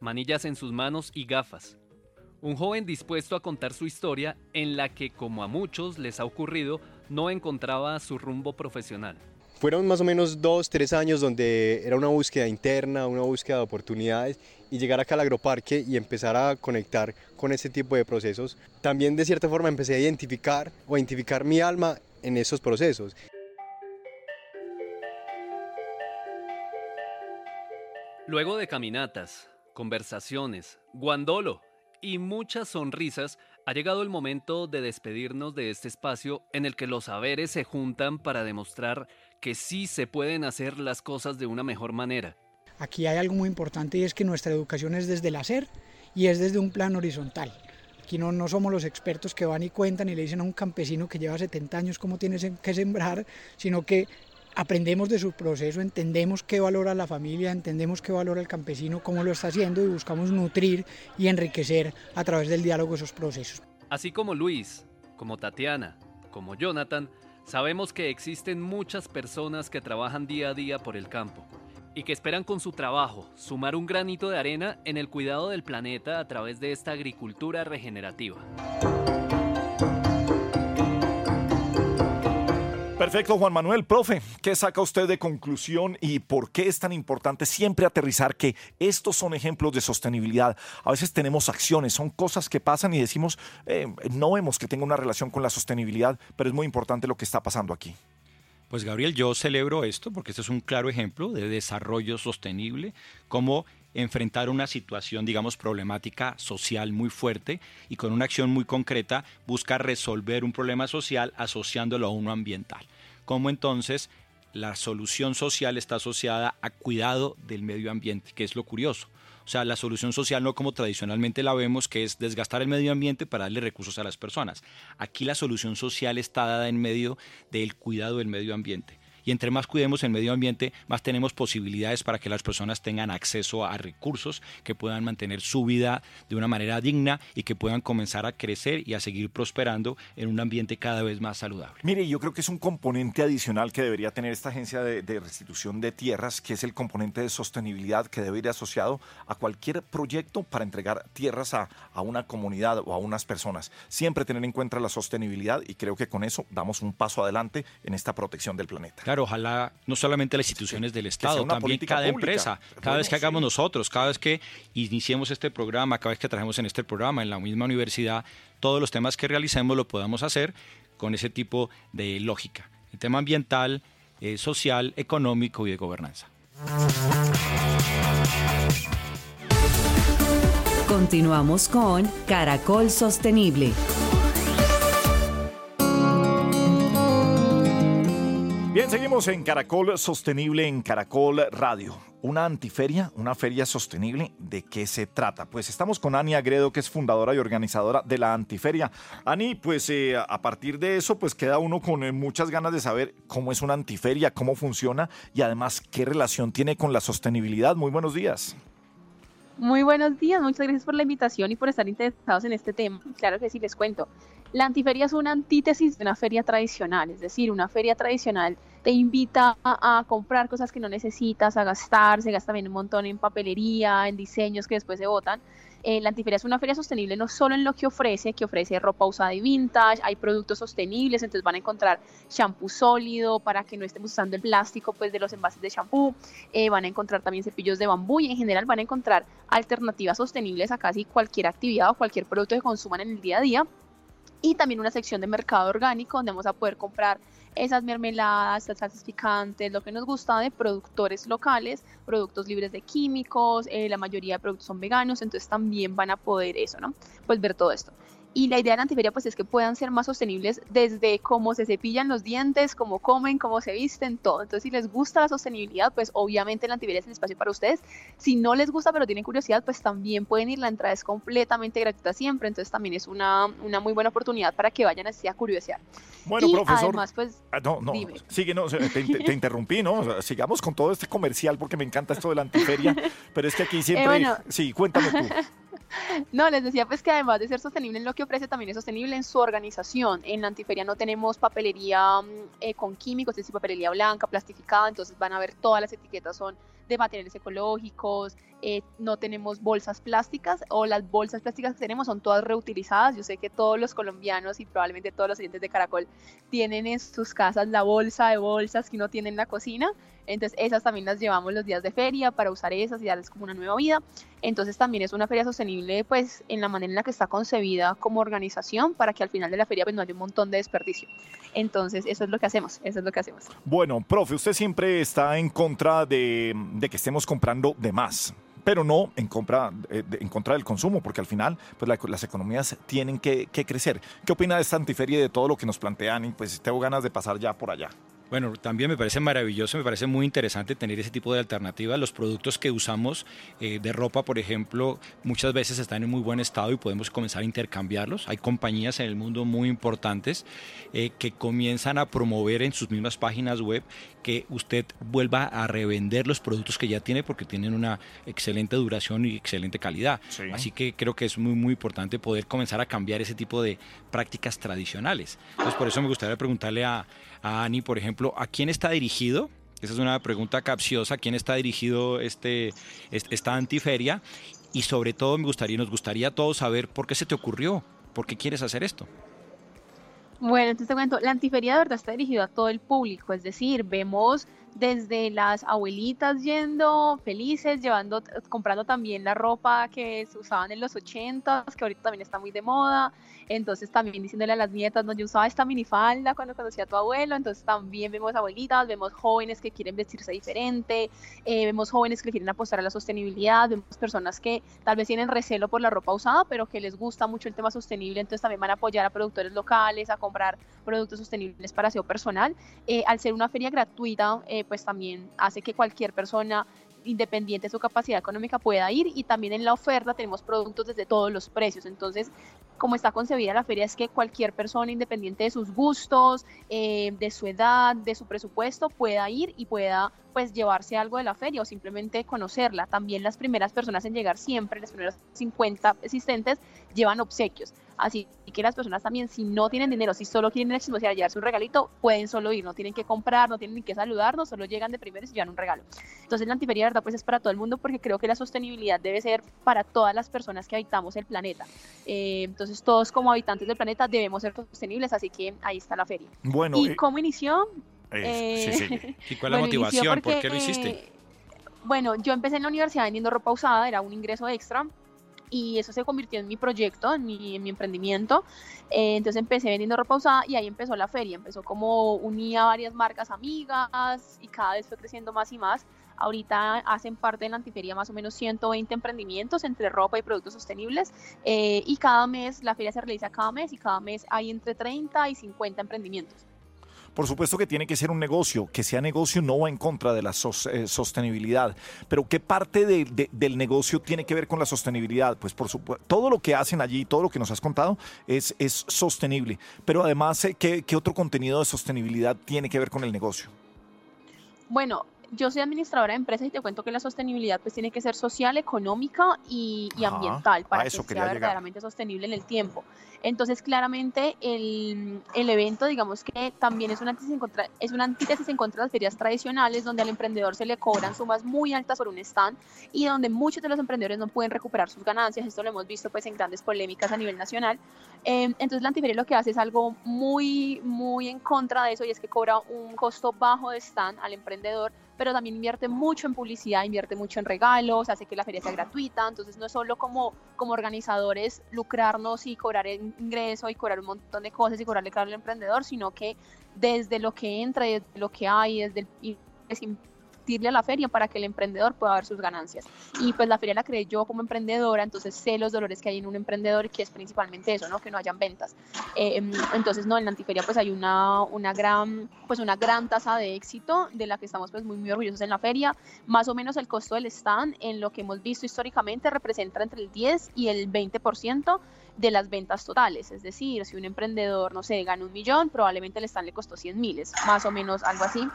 manillas en sus manos y gafas. Un joven dispuesto a contar su historia en la que, como a muchos les ha ocurrido, no encontraba su rumbo profesional. Fueron más o menos dos, tres años donde era una búsqueda interna, una búsqueda de oportunidades y llegar acá al agroparque y empezar a conectar con ese tipo de procesos. También de cierta forma empecé a identificar o a identificar mi alma en esos procesos. Luego de caminatas, conversaciones, guandolo y muchas sonrisas, ha llegado el momento de despedirnos de este espacio en el que los saberes se juntan para demostrar que sí se pueden hacer las cosas de una mejor manera. Aquí hay algo muy importante y es que nuestra educación es desde el hacer y es desde un plan horizontal. Aquí no, no somos los expertos que van y cuentan y le dicen a un campesino que lleva 70 años cómo tiene que sembrar, sino que aprendemos de su proceso, entendemos qué valora la familia, entendemos qué valora el campesino, cómo lo está haciendo y buscamos nutrir y enriquecer a través del diálogo esos procesos. Así como Luis, como Tatiana, como Jonathan, sabemos que existen muchas personas que trabajan día a día por el campo y que esperan con su trabajo sumar un granito de arena en el cuidado del planeta a través de esta agricultura regenerativa. Perfecto, Juan Manuel. Profe, ¿qué saca usted de conclusión y por qué es tan importante siempre aterrizar que estos son ejemplos de sostenibilidad? A veces tenemos acciones, son cosas que pasan y decimos, eh, no vemos que tenga una relación con la sostenibilidad, pero es muy importante lo que está pasando aquí. Pues Gabriel, yo celebro esto porque este es un claro ejemplo de desarrollo sostenible, cómo enfrentar una situación, digamos, problemática social muy fuerte y con una acción muy concreta busca resolver un problema social asociándolo a uno ambiental. Cómo entonces la solución social está asociada a cuidado del medio ambiente, que es lo curioso. O sea, la solución social no como tradicionalmente la vemos, que es desgastar el medio ambiente para darle recursos a las personas. Aquí la solución social está dada en medio del cuidado del medio ambiente y entre más cuidemos el medio ambiente, más tenemos posibilidades para que las personas tengan acceso a recursos que puedan mantener su vida de una manera digna y que puedan comenzar a crecer y a seguir prosperando en un ambiente cada vez más saludable. Mire, yo creo que es un componente adicional que debería tener esta agencia de, restitución de tierras, que es el componente de sostenibilidad que debe ir asociado a cualquier proyecto para entregar tierras a, a una comunidad o a unas personas. Siempre tener en cuenta la sostenibilidad y creo que con eso damos un paso adelante en esta protección del planeta. Claro, ojalá no solamente las instituciones del Estado, también cada empresa, cada vez que hagamos nosotros, cada vez que iniciemos este programa, cada vez que trajemos en este programa, en la misma universidad, todos los temas que realicemos lo podamos hacer con ese tipo de lógica. El tema ambiental, eh, social, económico y de gobernanza. Continuamos con Caracol Sostenible. Bien, seguimos en Caracol Sostenible en Caracol Radio. Una antiferia, una feria sostenible, ¿de qué se trata? Pues estamos con Ani Agredo, que es fundadora y organizadora de la antiferia. Ani, pues eh, a partir de eso, pues queda uno con eh, muchas ganas de saber cómo es una antiferia, cómo funciona y además qué relación tiene con la sostenibilidad. Muy buenos días. Muy buenos días, muchas gracias por la invitación y por estar interesados en este tema. Claro que sí, les cuento. La antiferia es una antítesis de una feria tradicional, es decir, una feria tradicional te invita a, comprar cosas que no necesitas, a gastar, se gasta también un montón en papelería, en diseños que después se botan. Eh, la antiferia es una feria sostenible no solo en lo que ofrece, que ofrece ropa usada y vintage, hay productos sostenibles, entonces van a encontrar shampoo sólido para que no estemos usando el plástico pues, de los envases de shampoo, eh, van a encontrar también cepillos de bambú y en general van a encontrar alternativas sostenibles a casi cualquier actividad o cualquier producto que consuman en el día a día y también una sección de mercado orgánico donde vamos a poder comprar esas mermeladas, salsas picantes, lo que nos gusta de productores locales, productos libres de químicos, eh, la mayoría de productos son veganos, entonces también van a poder eso, ¿no? Pues ver todo esto. Y la idea de la antiferia pues es que puedan ser más sostenibles desde cómo se cepillan los dientes, cómo comen, cómo se visten, todo. Entonces si les gusta la sostenibilidad, pues obviamente la antiferia es el espacio para ustedes. Si no les gusta pero tienen curiosidad, pues también pueden ir. La entrada es completamente gratuita siempre, entonces también es una, una muy buena oportunidad para que vayan así a curiosear. Bueno, Y profesor. Además, pues, Ah, no, no, dime. sigue, no, te, te- te interrumpí, ¿no? O sea, sigamos con todo este comercial porque me encanta esto de la antiferia, pero es que aquí siempre... bueno. Sí, cuéntame tú. No, les decía pues que además de ser sostenible en lo que ofrece, también es sostenible en su organización. En la antiferia no tenemos papelería mm, eh, con químicos, es decir, papelería blanca, plastificada, entonces van a ver todas las etiquetas son de materiales ecológicos, eh, no tenemos bolsas plásticas o las bolsas plásticas que tenemos son todas reutilizadas. Yo sé que todos los colombianos y probablemente todos los oyentes de Caracol tienen en sus casas la bolsa de bolsas que no tienen en la cocina. Entonces esas también las llevamos los días de feria para usar esas y darles como una nueva vida. Entonces también es una feria sostenible pues en la manera en la que está concebida como organización para que al final de la feria pues no haya un montón de desperdicio. Entonces eso es lo que hacemos, eso es lo que hacemos. Bueno, profe, usted siempre está en contra de, de que estemos comprando de más, pero no en, compra, eh, en contra del consumo, porque al final pues, la- las economías tienen que, que crecer. ¿Qué opina de esta antiferia y de todo lo que nos plantean? Y pues tengo ganas de pasar ya por allá. Bueno, también me parece maravilloso, me parece muy interesante tener ese tipo de alternativas. Los productos que usamos eh, de ropa, por ejemplo, muchas veces están en muy buen estado y podemos comenzar a intercambiarlos. Hay compañías en el mundo muy importantes eh, que comienzan a promover en sus mismas páginas web que usted vuelva a revender los productos que ya tiene porque tienen una excelente duración y excelente calidad. Así que creo que es muy, muy importante poder comenzar a cambiar ese tipo de prácticas tradicionales. Entonces, por eso me gustaría preguntarle a, a Ani, por ejemplo, ¿a quién está dirigido? Esa es una pregunta capciosa. ¿A quién está dirigido este, esta antiferia? Y sobre todo me gustaría, nos gustaría a todos saber por qué se te ocurrió, por qué quieres hacer esto. Bueno, entonces te cuento, la antiferia de verdad está dirigida a todo el público, es decir, vemos desde las abuelitas yendo felices, llevando, comprando también la ropa que se usaban en los 80 que ahorita también está muy de moda, entonces también diciéndole a las nietas, no, yo usaba esta minifalda cuando conocí a tu abuelo, entonces también vemos abuelitas, vemos jóvenes que quieren vestirse diferente, eh, vemos jóvenes que quieren apostar a la sostenibilidad, vemos personas que tal vez tienen recelo por la ropa usada, pero que les gusta mucho el tema sostenible, entonces también van a apoyar a productores locales, a comprar productos sostenibles para aseo personal. Eh, al ser una feria gratuita, eh, pues también hace que cualquier persona independiente de su capacidad económica pueda ir y también en la oferta tenemos productos desde todos los precios. Entonces, como está concebida la feria es que cualquier persona independiente de sus gustos, eh, de su edad, de su presupuesto, pueda ir y pueda pues llevarse algo de la feria o simplemente conocerla. También las primeras personas en llegar siempre, las primeras 50 asistentes, llevan obsequios. Así que las personas también, si no tienen dinero, si solo quieren ir a llevarse un regalito, pueden solo ir, no tienen que comprar, no tienen ni que saludarnos, solo llegan de primero y se llevan un regalo. Entonces la antiferia, verdad, pues es para todo el mundo porque creo que la sostenibilidad debe ser para todas las personas que habitamos el planeta. Eh, entonces todos como habitantes del planeta debemos ser sostenibles, así que ahí está la feria. Bueno, ¿Y eh, cómo inició? Eh, sí, sí. ¿Y cuál es la Bueno, inició motivación? ¿Por qué lo hiciste? eh, bueno, yo empecé en la universidad vendiendo ropa usada, era un ingreso extra y eso se convirtió en mi proyecto, en mi, en mi emprendimiento. Eh, entonces empecé vendiendo ropa usada y ahí empezó la feria. Empezó como unía varias marcas amigas y cada vez fue creciendo más y más. Ahorita hacen parte de la antiferia más o menos 120 emprendimientos entre ropa y productos sostenibles eh, y cada mes, la feria se realiza cada mes y cada mes hay entre 30 y 50 emprendimientos. Por supuesto que tiene que ser un negocio, que sea negocio no va en contra de la eh, sostenibilidad, pero ¿qué parte de- de- del negocio tiene que ver con la sostenibilidad? Pues por supuesto, todo lo que hacen allí, todo lo que nos has contado es, es sostenible, pero además, eh, ¿qué, qué otro contenido de sostenibilidad tiene que ver con el negocio? Bueno, yo soy administradora de empresas y te cuento que la sostenibilidad pues tiene que ser social, económica y, y ambiental para que sea llegar. verdaderamente sostenible en el tiempo. Entonces, claramente el, el evento, digamos que también es una, antítesis en contra, es una antítesis en contra de las ferias tradicionales, donde al emprendedor se le cobran sumas muy altas por un stand y donde muchos de los emprendedores no pueden recuperar sus ganancias. Esto lo hemos visto pues en grandes polémicas a nivel nacional. Eh, entonces, la antiferia lo que hace es algo muy, muy en contra de eso y es que cobra un costo bajo de stand al emprendedor pero también invierte mucho en publicidad, invierte mucho en regalos, hace que la feria sea gratuita, entonces no es solo como, como organizadores lucrarnos y cobrar el ingreso y cobrar un montón de cosas y cobrarle caro al emprendedor, sino que desde lo que entra, desde lo que hay, desde el invertirle a la feria para que el emprendedor pueda ver sus ganancias. Y pues la feria la creé yo como emprendedora, entonces sé los dolores que hay en un emprendedor, que es principalmente eso, ¿no? Que no hayan ventas. Eh, entonces, no, en la antiferia pues hay una, una, gran, pues una gran tasa de éxito de la que estamos pues muy, muy orgullosos en la feria. Más o menos el costo del stand, en lo que hemos visto históricamente, representa entre el 10 y el 20% de las ventas totales. Es decir, si un emprendedor, no sé, gana un millón, probablemente el stand le costó 100 miles, más o menos algo así,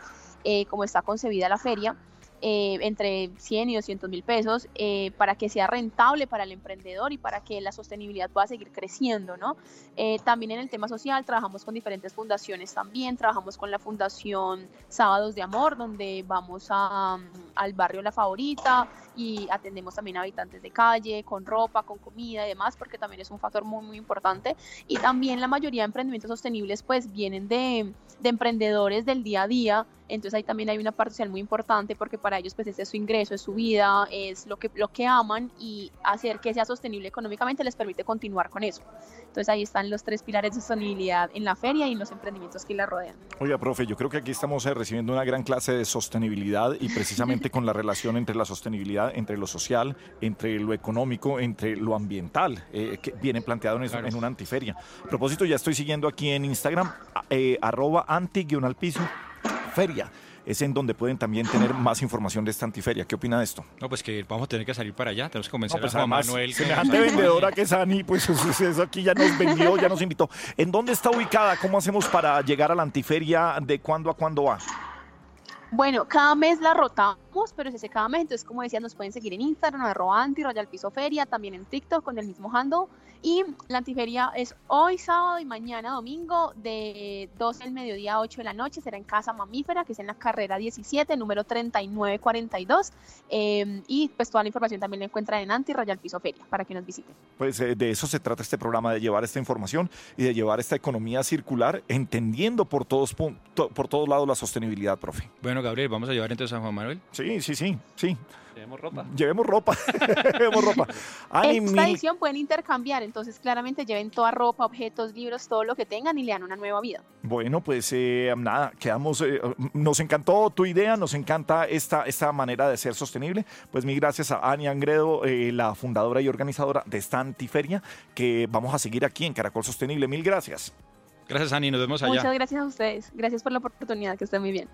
eh, como está concebida la feria. Eh, entre 100 y 200 mil pesos eh, para que sea rentable para el emprendedor y para que la sostenibilidad pueda seguir creciendo, ¿no? Eh, también en el tema social trabajamos con diferentes fundaciones también, trabajamos con la Fundación Sábados de Amor, donde vamos a, al barrio La Favorita y atendemos también a habitantes de calle, con ropa, con comida y demás, porque también es un factor muy, muy importante. Y también la mayoría de emprendimientos sostenibles pues vienen de, de emprendedores del día a día, entonces ahí también hay una parte social muy importante porque para ellos pues ese es su ingreso, es su vida, es lo que, lo que aman y hacer que sea sostenible económicamente les permite continuar con eso. Entonces ahí están los tres pilares de sostenibilidad en la feria y en los emprendimientos que la rodean. Oiga, profe, yo creo que aquí estamos eh, recibiendo una gran clase de sostenibilidad y precisamente con la relación entre la sostenibilidad, entre lo social, entre lo económico, entre lo ambiental, eh, que viene planteado en, en, una antiferia. A propósito, ya estoy siguiendo aquí en Instagram, eh, arroba anti-piso feria es en donde pueden también tener más información de esta antiferia. ¿Qué opina de esto? No, pues que vamos a tener que salir para allá, tenemos que convencer pues a Juan Manuel. Semejante vendedora que es Ani, pues eso aquí ya nos vendió, ya nos invitó. ¿En dónde está ubicada? ¿Cómo hacemos para llegar a la antiferia? ¿De cuándo a cuándo va? Bueno, cada mes la rotamos, pero es ese cada mes, entonces como decía, nos pueden seguir en Instagram, arroba anti, Royal Piso Feria, también en TikTok con el mismo handle. Y la antiferia es hoy sábado y mañana domingo de 12 del mediodía a 8 de la noche. Será en Casa Mamífera, que es en la carrera 17, número 3942. Eh, y pues toda la información también la encuentran en Anti Royal Piso Feria para que nos visiten. Pues eh, de eso se trata este programa, de llevar esta información y de llevar esta economía circular, entendiendo por todos, por todos lados la sostenibilidad, profe. Bueno, Gabriel, ¿vamos a llevar entonces a Juan Manuel? Sí, sí, sí, sí. Llevemos ropa. Llevemos ropa. Llevemos ropa. Esta edición pueden intercambiar, entonces claramente lleven toda ropa, objetos, libros, todo lo que tengan y le dan una nueva vida. Bueno, pues eh, nada, quedamos. Eh, nos encantó tu idea, nos encanta esta, esta manera de ser sostenible. Pues mil gracias a Ani Angredo, eh, la fundadora y organizadora de esta antiferia, que vamos a seguir aquí en Caracol Sostenible. Mil gracias. Gracias, Ani. Nos vemos allá. Muchas gracias a ustedes. Gracias por la oportunidad. Que estén muy bien.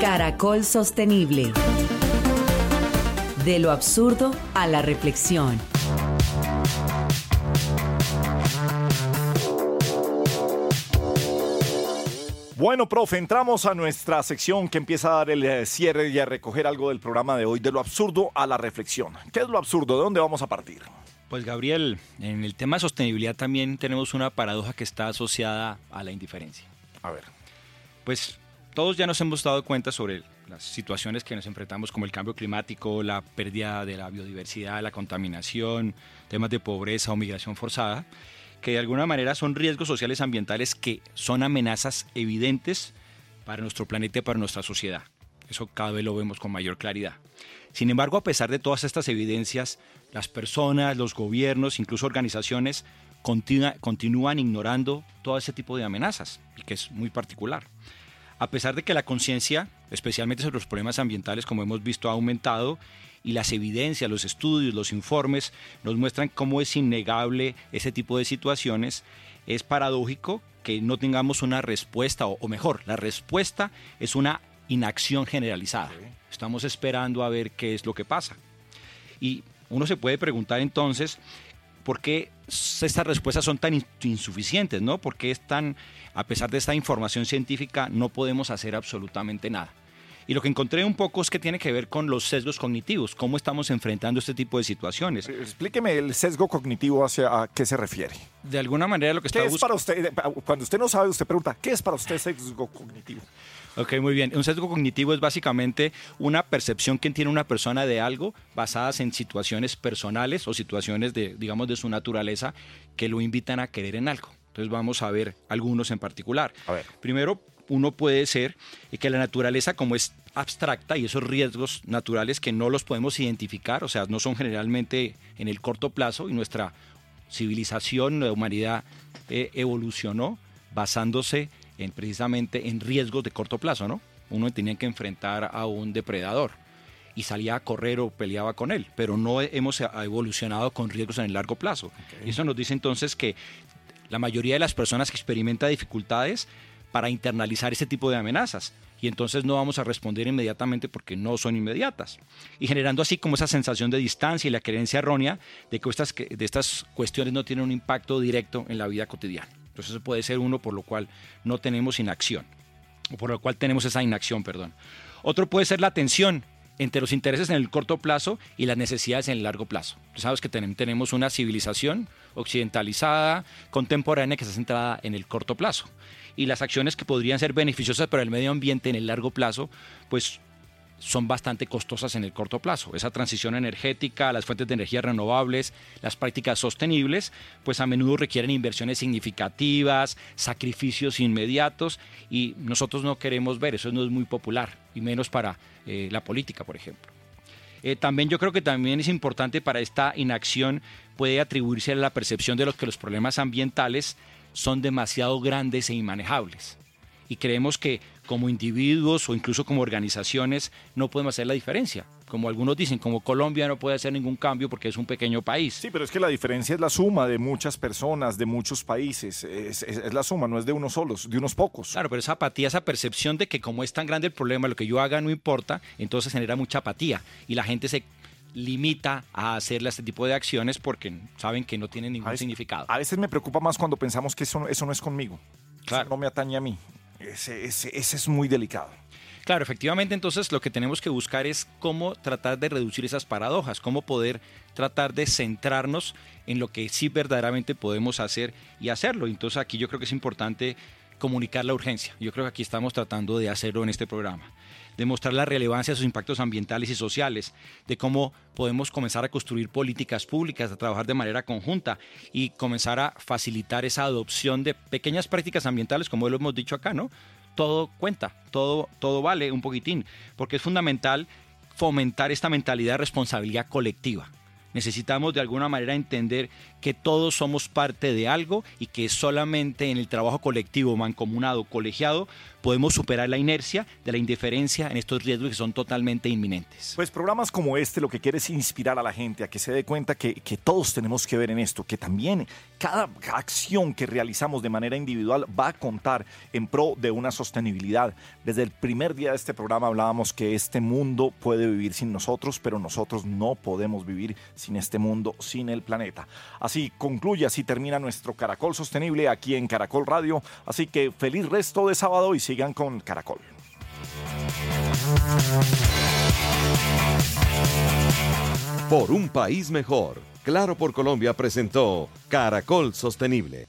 Caracol Sostenible. De lo absurdo a la reflexión. Bueno, profe, entramos a nuestra sección que empieza a dar el eh, cierre y a recoger algo del programa de hoy, de lo absurdo a la reflexión. ¿Qué es lo absurdo? ¿De dónde vamos a partir? Pues Gabriel, en el tema de sostenibilidad también tenemos una paradoja que está asociada a la indiferencia. A ver. Pues todos ya nos hemos dado cuenta sobre las situaciones que nos enfrentamos como el cambio climático, la pérdida de la biodiversidad, la contaminación, temas de pobreza o migración forzada, que de alguna manera son riesgos sociales ambientales que son amenazas evidentes para nuestro planeta y para nuestra sociedad. Eso cada vez lo vemos con mayor claridad. Sin embargo, a pesar de todas estas evidencias, las personas, los gobiernos, incluso organizaciones, continúan ignorando todo ese tipo de amenazas, y que es muy particular. A pesar de que la conciencia, especialmente sobre los problemas ambientales, como hemos visto, ha aumentado, y las evidencias, los estudios, los informes nos muestran cómo es innegable ese tipo de situaciones, es paradójico que no tengamos una respuesta, o, mejor, la respuesta es una inacción generalizada. Estamos esperando a ver qué es lo que pasa. Y uno se puede preguntar entonces, ¿por qué estas respuestas son tan insuficientes? ¿no? ¿Por qué es tan, a pesar de esta información científica, no podemos hacer absolutamente nada? Y lo que encontré un poco es que tiene que ver con los sesgos cognitivos, cómo estamos enfrentando este tipo de situaciones. Eh, explíqueme el sesgo cognitivo hacia a qué se refiere. De alguna manera lo que está ¿Qué es para usted? Cuando usted no sabe, usted pregunta, ¿qué es para usted sesgo cognitivo? Ok, muy bien. Un sesgo cognitivo es básicamente una percepción que tiene una persona de algo basadas en situaciones personales o situaciones de, digamos, de su naturaleza que lo invitan a querer en algo. Entonces vamos a ver algunos en particular. A ver. Primero, uno puede ser que la naturaleza como es abstracta y esos riesgos naturales que no los podemos identificar, o sea, no son generalmente en el corto plazo y nuestra civilización, la humanidad eh, evolucionó basándose en, precisamente en riesgos de corto plazo, ¿no? Uno tenía que enfrentar a un depredador y salía a correr o peleaba con él, pero no hemos evolucionado con riesgos en el largo plazo. Y eso nos dice entonces que la mayoría de las personas que experimentan dificultades para internalizar ese tipo de amenazas y entonces no vamos a responder inmediatamente porque no son inmediatas. Y generando así como esa sensación de distancia y la creencia errónea de que estas, de estas cuestiones no tienen un impacto directo en la vida cotidiana. Entonces eso puede ser uno por lo cual no tenemos inacción, o por lo cual tenemos esa inacción, perdón. Otro puede ser la tensión entre los intereses en el corto plazo y las necesidades en el largo plazo. Tú sabes que tenemos una civilización occidentalizada, contemporánea, que está centrada en el corto plazo y las acciones que podrían ser beneficiosas para el medio ambiente en el largo plazo, pues son bastante costosas en el corto plazo. Esa transición energética, las fuentes de energía renovables, las prácticas sostenibles, pues a menudo requieren inversiones significativas, sacrificios inmediatos y nosotros no queremos ver, eso no es muy popular y menos para eh, la política, por ejemplo. Eh, también yo creo que también es importante para esta inacción puede atribuirse a la percepción de los que los problemas ambientales son demasiado grandes e inmanejables. Y creemos que como individuos o incluso como organizaciones no podemos hacer la diferencia. Como algunos dicen, como Colombia no puede hacer ningún cambio porque es un pequeño país. Sí, pero es que la diferencia es la suma de muchas personas, de muchos países. Es, la suma, no es de unos solos, de unos pocos. Claro, pero esa apatía, esa percepción de que como es tan grande el problema, lo que yo haga no importa, entonces genera mucha apatía y la gente se limita a hacerle este tipo de acciones porque saben que no tienen ningún significado. A veces me preocupa más cuando pensamos que eso, eso no es conmigo. Claro. no me atañe a mí. Ese, ese, es muy delicado. Claro, efectivamente, entonces lo que tenemos que buscar es cómo tratar de reducir esas paradojas, cómo poder tratar de centrarnos en lo que sí verdaderamente podemos hacer y hacerlo. Entonces aquí yo creo que es importante comunicar la urgencia. Yo creo que aquí estamos tratando de hacerlo en este programa demostrar la relevancia de sus impactos ambientales y sociales, de cómo podemos comenzar a construir políticas públicas, a trabajar de manera conjunta y comenzar a facilitar esa adopción de pequeñas prácticas ambientales, como lo hemos dicho acá, ¿no? Todo cuenta, todo, todo vale un poquitín, porque es fundamental fomentar esta mentalidad de responsabilidad colectiva. Necesitamos de alguna manera entender que todos somos parte de algo y que solamente en el trabajo colectivo, mancomunado, colegiado, podemos superar la inercia de la indiferencia en estos riesgos que son totalmente inminentes. Pues programas como este lo que quiere es inspirar a la gente a que se dé cuenta que, que todos tenemos que ver en esto, que también cada acción que realizamos de manera individual va a contar en pro de una sostenibilidad. Desde el primer día de este programa hablábamos que este mundo puede vivir sin nosotros, pero nosotros no podemos vivir sin este mundo, sin el planeta. Así concluye, así termina nuestro Caracol Sostenible aquí en Caracol Radio. Así que feliz resto de sábado y sigan con Caracol. Por un país mejor, Claro por Colombia presentó Caracol Sostenible.